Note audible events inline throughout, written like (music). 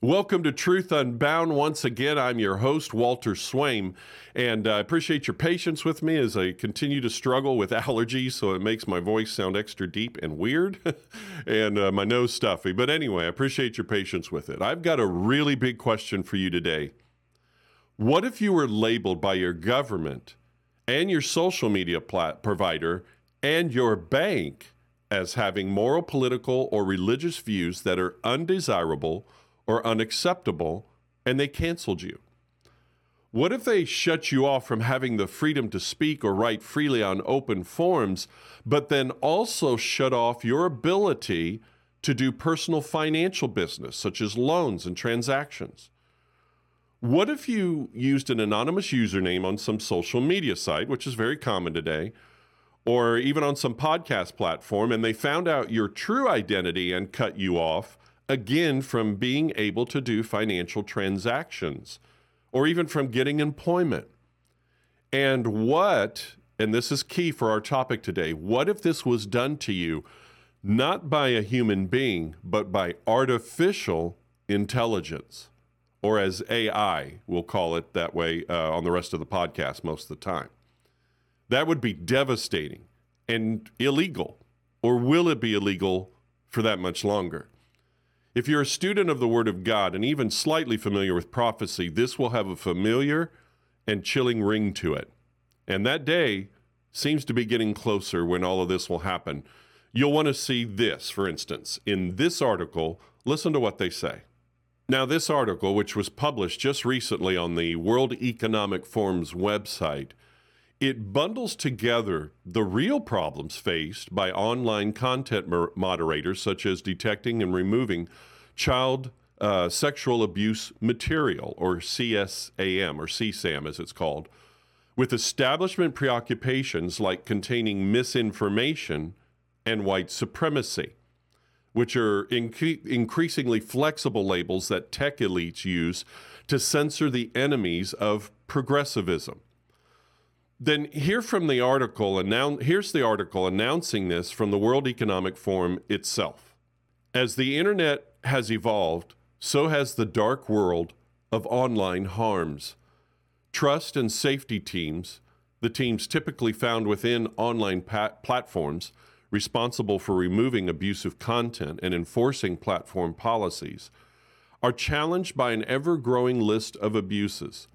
Welcome to Truth Unbound. Once again, I'm your host, Walter Swaim, and I appreciate your patience with me as I continue to struggle with (laughs) allergies, so it makes my voice sound extra deep and weird (laughs) and uh, my nose stuffy. But anyway, I appreciate your patience with it. I've got a really big question for you today. What if you were labeled by your government and your social media plat- provider and your bank as having moral, political, or religious views that are undesirable? Or unacceptable and they canceled you? What if they shut you off from having the freedom to speak or write freely on open forums, but then also shut off your ability to do personal financial business, such as loans and transactions? What if you used an anonymous username on some social media site, which is very common today, or even on some podcast platform, and they found out your true identity and cut you off again from being able to do financial transactions or even from getting employment. And what, and this is key for our topic today, what if this was done to you not by a human being, but by artificial intelligence? Or as AI, we'll call it that way uh, on the rest of the podcast most of the time. That would be devastating and illegal. Or will it be illegal for that much longer? If you're a student of the Word of God and even slightly familiar with prophecy, this will have a familiar and chilling ring to it. And that day seems to be getting closer when all of this will happen. You'll want to see this, for instance. In this article, listen to what they say. Now, this article, which was published just recently on the World Economic Forum's website, it bundles together the real problems faced by online content moderators, such as detecting and removing child uh, sexual abuse material, or CSAM, or CSAM as it's called, with establishment preoccupations like containing misinformation and white supremacy, which are inc- increasingly flexible labels that tech elites use to censor the enemies of progressivism. Then hear from the article. Annou- here's the article announcing this from the World Economic Forum itself. As the internet has evolved, so has the dark world of online harms. Trust and safety teams, the teams typically found within online pat- platforms responsible for removing abusive content and enforcing platform policies, are challenged by an ever growing list of abuses,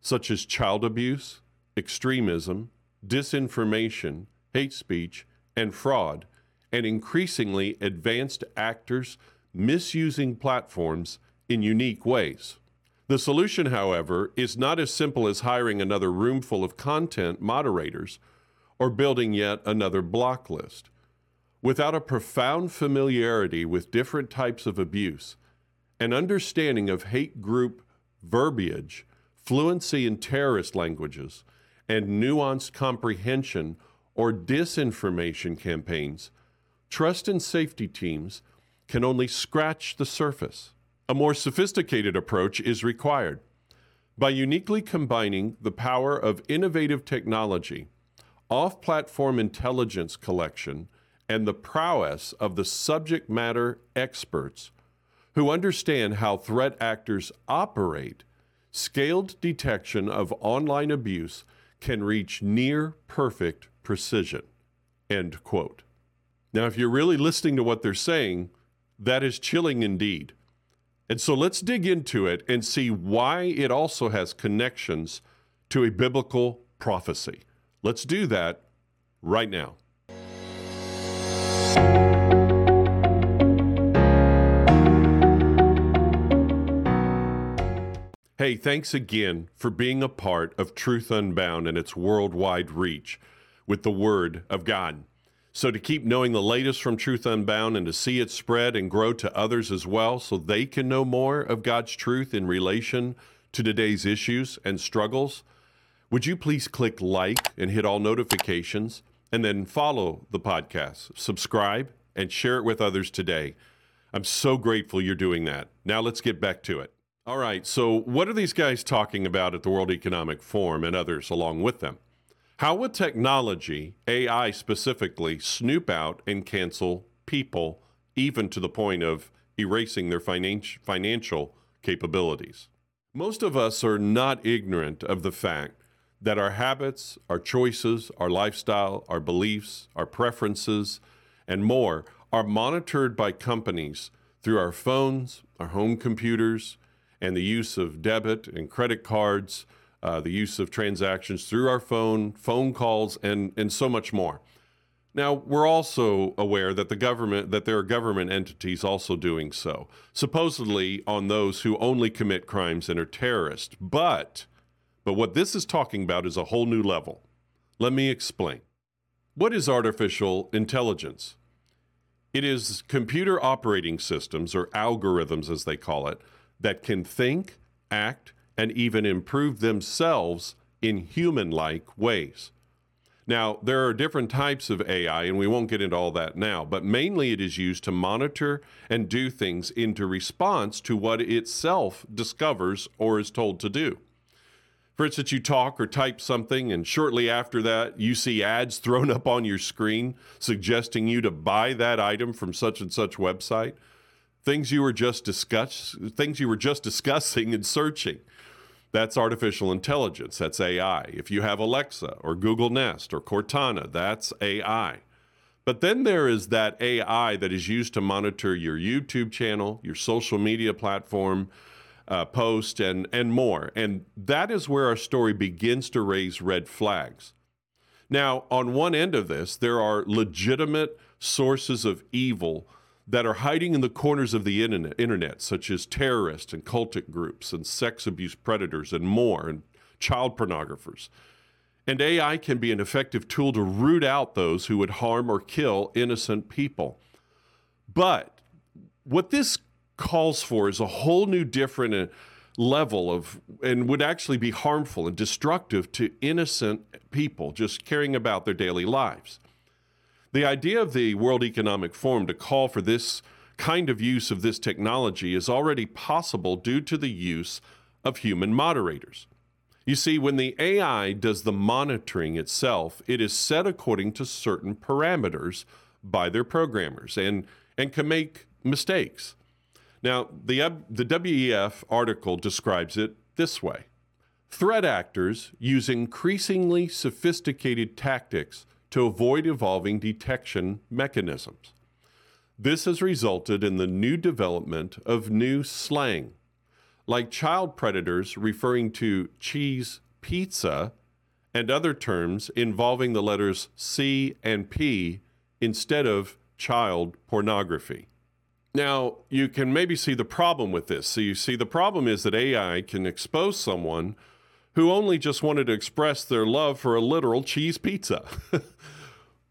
such as child abuse, extremism, disinformation, hate speech, and fraud, and increasingly advanced actors misusing platforms in unique ways. The solution, however, is not as simple as hiring another room full of content moderators or building yet another block list. Without a profound familiarity with different types of abuse, an understanding of hate group verbiage, fluency in terrorist languages, and nuanced comprehension or disinformation campaigns, trust and safety teams can only scratch the surface. A more sophisticated approach is required. By uniquely combining the power of innovative technology, off platform intelligence collection, and the prowess of the subject matter experts who understand how threat actors operate, scaled detection of online abuse can reach near perfect precision. End quote. Now, if you're really listening to what they're saying, that is chilling indeed. And so let's dig into it and see why it also has connections to a biblical prophecy. Let's do that right now. Hey, thanks again for being a part of Truth Unbound and its worldwide reach with the Word of God. So, to keep knowing the latest from Truth Unbound and to see it spread and grow to others as well, so they can know more of God's truth in relation to today's issues and struggles, would you please click like and hit all notifications and then follow the podcast, subscribe, and share it with others today? I'm so grateful you're doing that. Now, let's get back to it. All right, so what are these guys talking about at the World Economic Forum and others along with them? How would technology, AI specifically, snoop out and cancel people, even to the point of erasing their finan- financial capabilities. Most of us are not ignorant of the fact that our habits, our choices, our lifestyle, our beliefs, our preferences, and more are monitored by companies through our phones, our home computers, and the use of debit and credit cards, uh, the use of transactions through our phone, phone calls, and, and so much more. Now, we're also aware that the government that there are government entities also doing so, supposedly on those who only commit crimes and are terrorists. But but what this is talking about is a whole new level. Let me explain. What is artificial intelligence? It is computer operating systems, or algorithms as they call it, that can think, act, and even improve themselves in human like ways. Now, there are different types of AI, and we won't get into all that now, but mainly it is used to monitor and do things into response to what itself discovers or is told to do. For instance, you talk or type something, and shortly after that, you see ads thrown up on your screen suggesting you to buy that item from such and such website. Things you were just discuss, things you were just discussing and searching. That's artificial intelligence. That's AI. If you have Alexa or Google Nest or Cortana, that's AI. But then there is that AI that is used to monitor your YouTube channel, your social media platform, uh, post, and, and more. And that is where our story begins to raise red flags. Now, on one end of this, there are legitimate sources of evil that are hiding in the corners of the internet, such as terrorists and cultic groups and sex abuse predators and more, and child pornographers. And AI can be an effective tool to root out those who would harm or kill innocent people. But what this calls for is a whole new different uh, level of and would actually be harmful and destructive to innocent people just caring about their daily lives. The idea of the World Economic Forum to call for this kind of use of this technology is already possible due to the use of human moderators. You see, when the AI does the monitoring itself, it is set according to certain parameters by their programmers and, and can make mistakes. Now, the, the WEF article describes it this way Threat actors use increasingly sophisticated tactics to avoid evolving detection mechanisms. This has resulted in the new development of new slang, like child predators referring to cheese pizza and other terms involving the letters C and P instead of child pornography. Now, you can maybe see the problem with this. So, you see, the problem is that AI can expose someone who only just wanted to express their love for a literal cheese pizza. (laughs)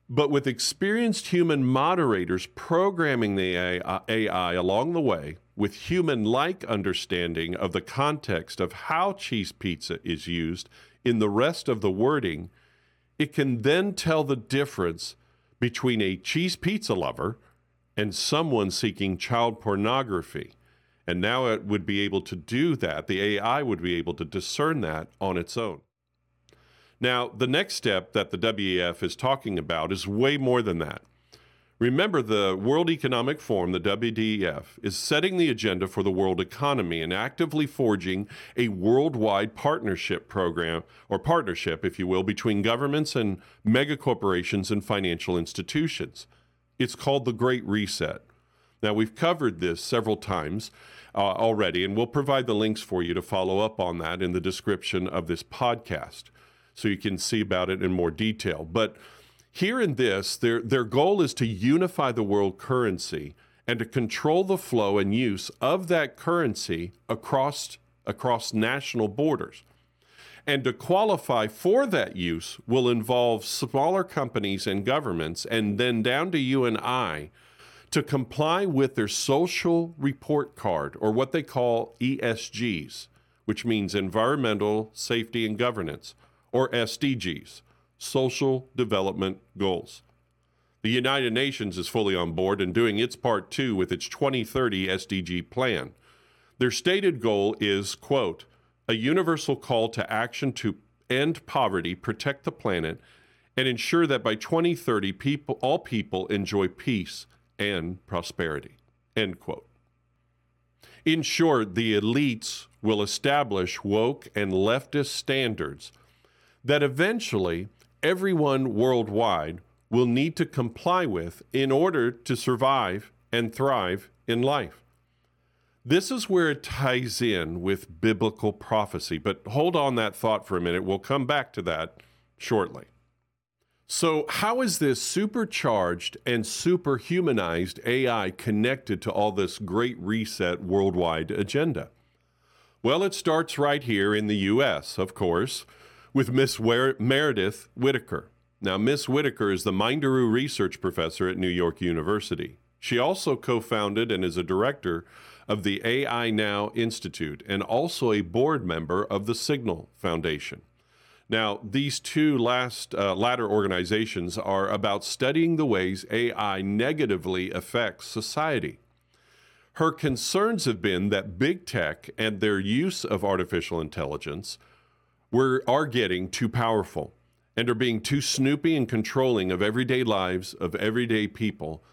but with experienced human moderators programming the AI along the way with human like understanding of the context of how cheese pizza is used in the rest of the wording, it can then tell the difference between a cheese pizza lover and someone seeking child pornography. And now it would be able to do that. The AI would be able to discern that on its own. Now, the next step that the WEF is talking about is way more than that. Remember, the World Economic Forum, the WEF, is setting the agenda for the world economy and actively forging a worldwide partnership program, or partnership, if you will, between governments and megacorporations and financial institutions. It's called the Great Reset. Now, we've covered this several times uh, already, and we'll provide the links for you to follow up on that in the description of this podcast so you can see about it in more detail. But here in this, their, their goal is to unify the world currency and to control the flow and use of that currency across, across national borders. And to qualify for that use will involve smaller companies and governments, and then down to you and I, to comply with their social report card, or what they call ESGs, which means Environmental, Safety, and Governance, or SDGs, Social Development Goals. The United Nations is fully on board and doing its part too with its 2030 SDG plan. Their stated goal is, quote, a universal call to action to end poverty, protect the planet, and ensure that by 2030 people, all people enjoy peace and prosperity. End quote. In short, the elites will establish woke and leftist standards that eventually everyone worldwide will need to comply with in order to survive and thrive in life. This is where it ties in with biblical prophecy, but hold on that thought for a minute. We'll come back to that shortly. So, how is this supercharged and superhumanized AI connected to all this great reset worldwide agenda? Well, it starts right here in the U.S., of course, with Miss Meredith Whittaker. Now, Miss Whittaker is the Minderoo Research Professor at New York University. She also co founded and is a director of the AI Now Institute and also a board member of the Signal Foundation. Now, these two last uh, latter organizations are about studying the ways AI negatively affects society. Her concerns have been that big tech and their use of artificial intelligence were, are getting too powerful and are being too snoopy and controlling of everyday lives of everyday people,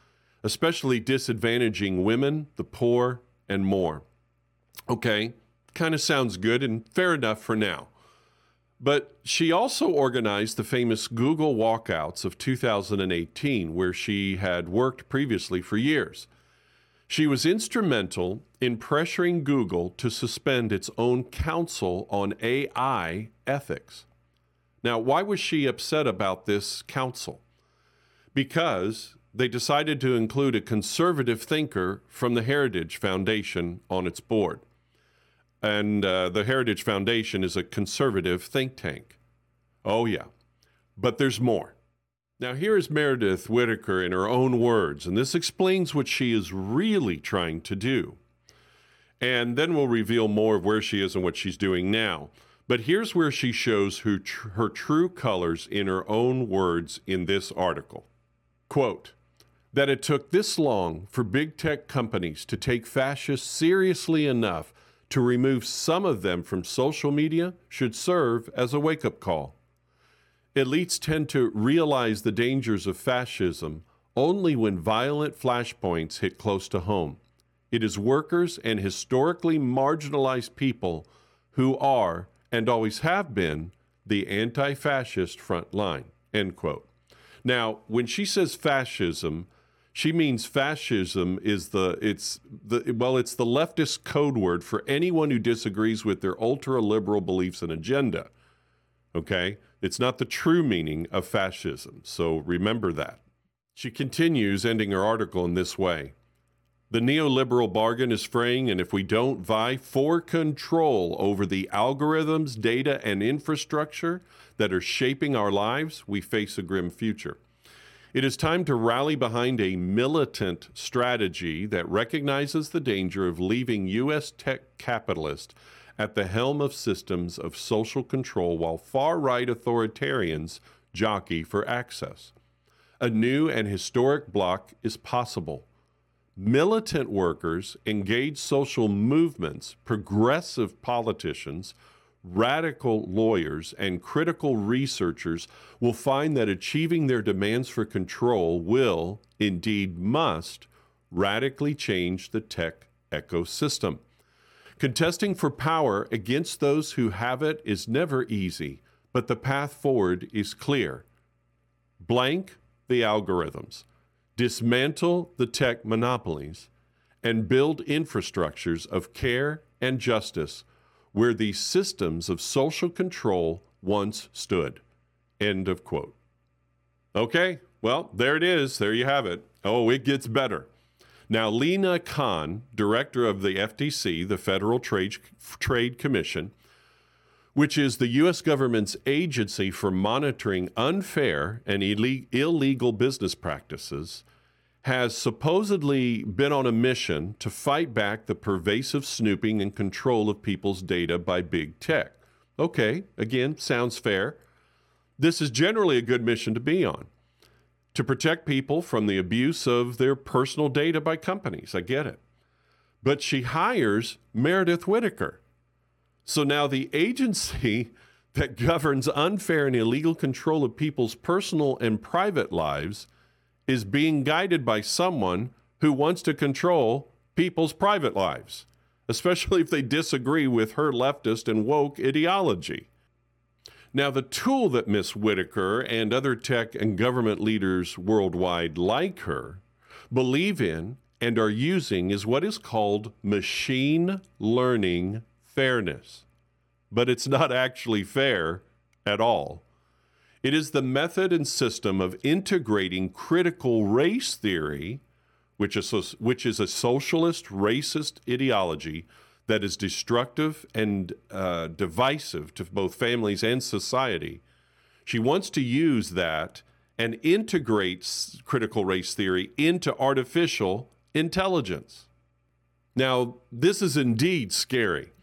especially disadvantaging women, the poor, and more. Okay, kind of sounds good and fair enough for now. But she also organized the famous Google walkouts of 2018, where she had worked previously for years. She was instrumental in pressuring Google to suspend its own council on AI ethics. Now, why was she upset about this council? Because they decided to include a conservative thinker from the Heritage Foundation on its board and uh, the Heritage Foundation is a conservative think tank. Oh, yeah. But there's more. Now, here is Meredith Whittaker in her own words, and this explains what she is really trying to do. And then we'll reveal more of where she is and what she's doing now. But here's where she shows her, tr- her true colors in her own words in this article. Quote, that it took this long for big tech companies to take fascists seriously enough to remove some of them from social media should serve as a wake up call. Elites tend to realize the dangers of fascism only when violent flashpoints hit close to home. It is workers and historically marginalized people who are and always have been the anti fascist front line. End quote. Now, when she says fascism, she means fascism is the it's the well it's the leftist code word for anyone who disagrees with their ultra liberal beliefs and agenda. Okay? It's not the true meaning of fascism. So remember that. She continues ending her article in this way. The neoliberal bargain is fraying, and if we don't vie for control over the algorithms, data, and infrastructure that are shaping our lives, we face a grim future. It is time to rally behind a militant strategy that recognizes the danger of leaving U.S. tech capitalists at the helm of systems of social control while far right authoritarians jockey for access. A new and historic bloc is possible. Militant workers, engaged social movements, progressive politicians, radical lawyers and critical researchers will find that achieving their demands for control will, indeed must, radically change the tech ecosystem. Contesting for power against those who have it is never easy, but the path forward is clear. Blank the algorithms, dismantle the tech monopolies, and build infrastructures of care and justice where the systems of social control once stood. End of quote. Okay, well, there it is. There you have it. Oh, it gets better. Now, Lina Khan, director of the FTC, the Federal Trade, Trade Commission, which is the U.S. government's agency for monitoring unfair and illegal business practices, has supposedly been on a mission to fight back the pervasive snooping and control of people's data by big tech. Okay, again, sounds fair. This is generally a good mission to be on to protect people from the abuse of their personal data by companies. I get it. But she hires Meredith Whittaker. So now the agency (laughs) that governs unfair and illegal control of people's personal and private lives is being guided by someone who wants to control people's private lives. especially if they disagree with her leftist and woke ideology. Now, the tool that Miss Whittaker and other tech and government leaders worldwide like her believe in and are using is what is called machine learning fairness. But it's not actually fair at all. It is the method and system of integrating critical race theory, which is, which is a socialist, racist ideology that is destructive and uh, divisive to both families and society. She wants to use that and integrates critical race theory into artificial intelligence. Now, this is indeed scary.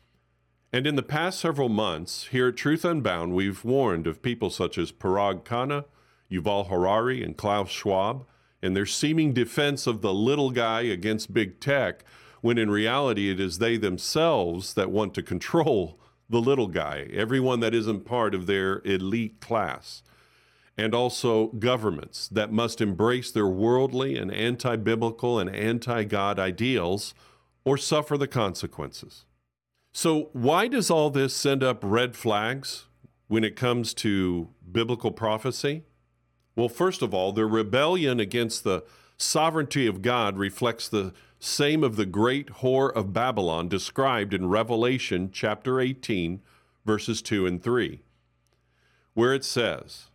And in the past several months, here at Truth Unbound, we've warned of people such as Parag Khanna, Yuval Harari, and Klaus Schwab, and their seeming defense of the little guy against big tech when in reality it is they themselves that want to control the little guy, everyone that isn't part of their elite class. And also governments that must embrace their worldly and anti biblical and anti God ideals or suffer the consequences. So, why does all this send up red flags when it comes to biblical prophecy? Well, first of all, their rebellion against the sovereignty of God reflects the same of the great whore of Babylon described in Revelation chapter 18, verses 2 and 3, where it says,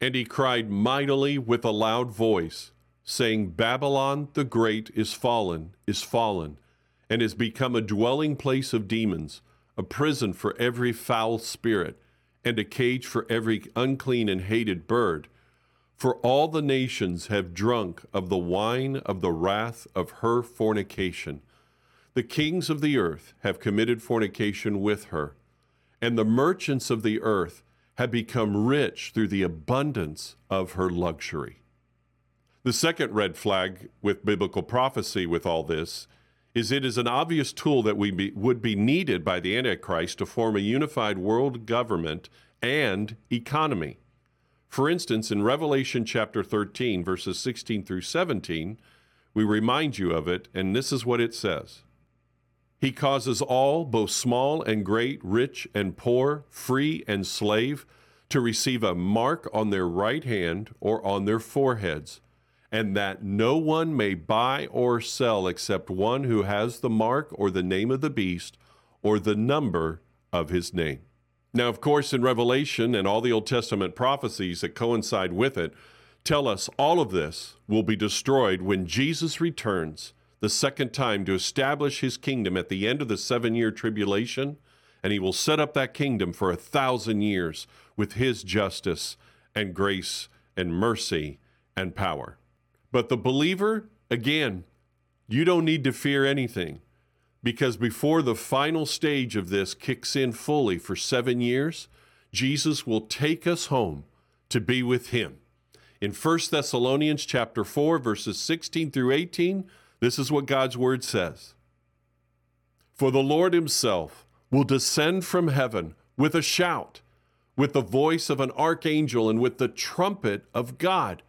And he cried mightily with a loud voice, saying, Babylon the great is fallen, is fallen, and has become a dwelling place of demons, a prison for every foul spirit, and a cage for every unclean and hated bird for all the nations have drunk of the wine of the wrath of her fornication. The kings of the earth have committed fornication with her, and the merchants of the earth have become rich through the abundance of her luxury. The second red flag with biblical prophecy with all this is it is an obvious tool that we be, would be needed by the Antichrist to form a unified world government and economy. For instance, in Revelation chapter 13, verses 16 through 17, we remind you of it, and this is what it says He causes all, both small and great, rich and poor, free and slave, to receive a mark on their right hand or on their foreheads, and that no one may buy or sell except one who has the mark or the name of the beast or the number of his name. Now, of course, in Revelation and all the Old Testament prophecies that coincide with it tell us all of this will be destroyed when Jesus returns the second time to establish his kingdom at the end of the seven year tribulation, and he will set up that kingdom for a thousand years with his justice and grace and mercy and power. But the believer, again, you don't need to fear anything. Because before the final stage of this kicks in fully for seven years, Jesus will take us home to be with him. In 1 Thessalonians chapter 4 verses 16 through 18, this is what God's word says. For the Lord himself will descend from heaven with a shout, with the voice of an archangel and with the trumpet of God,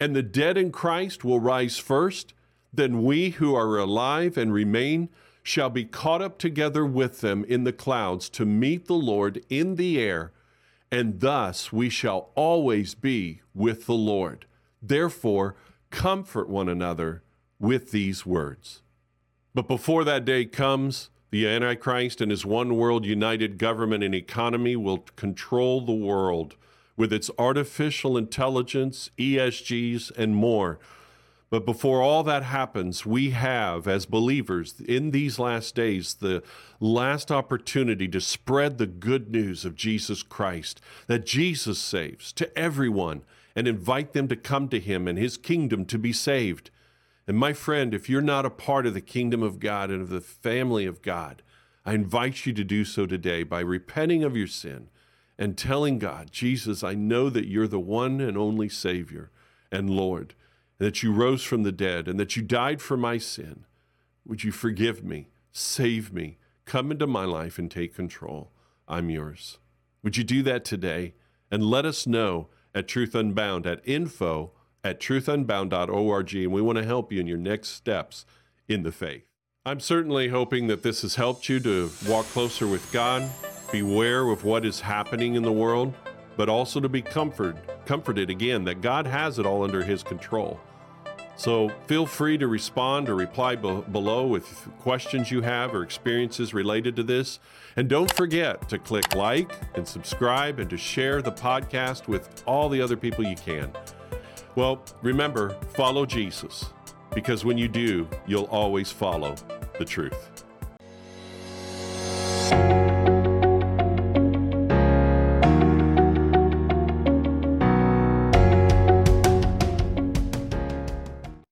and the dead in Christ will rise first, then we who are alive and remain shall be caught up together with them in the clouds to meet the Lord in the air, and thus we shall always be with the Lord. Therefore, comfort one another with these words. But before that day comes, the Antichrist and his one world united government and economy will control the world with its artificial intelligence, ESGs, and more but before all that happens, we have, as believers in these last days, the last opportunity to spread the good news of Jesus Christ, that Jesus saves to everyone, and invite them to come to Him and His kingdom to be saved. And my friend, if you're not a part of the kingdom of God and of the family of God, I invite you to do so today by repenting of your sin and telling God, Jesus, I know that you're the one and only Savior and Lord and that you rose from the dead, and that you died for my sin. Would you forgive me, save me, come into my life and take control? I'm yours. Would you do that today? And let us know at Truth Unbound at info at truthunbound.org. And we want to help you in your next steps in the faith. I'm certainly hoping that this has helped you to walk closer with God, beware of what is happening in the world, but also to be comfort, comforted again that God has it all under His control. So feel free to respond or reply be- below with questions you have or experiences related to this. And don't forget to click like and subscribe and to share the podcast with all the other people you can. Well, remember, follow Jesus, because when you do, you'll always follow the truth.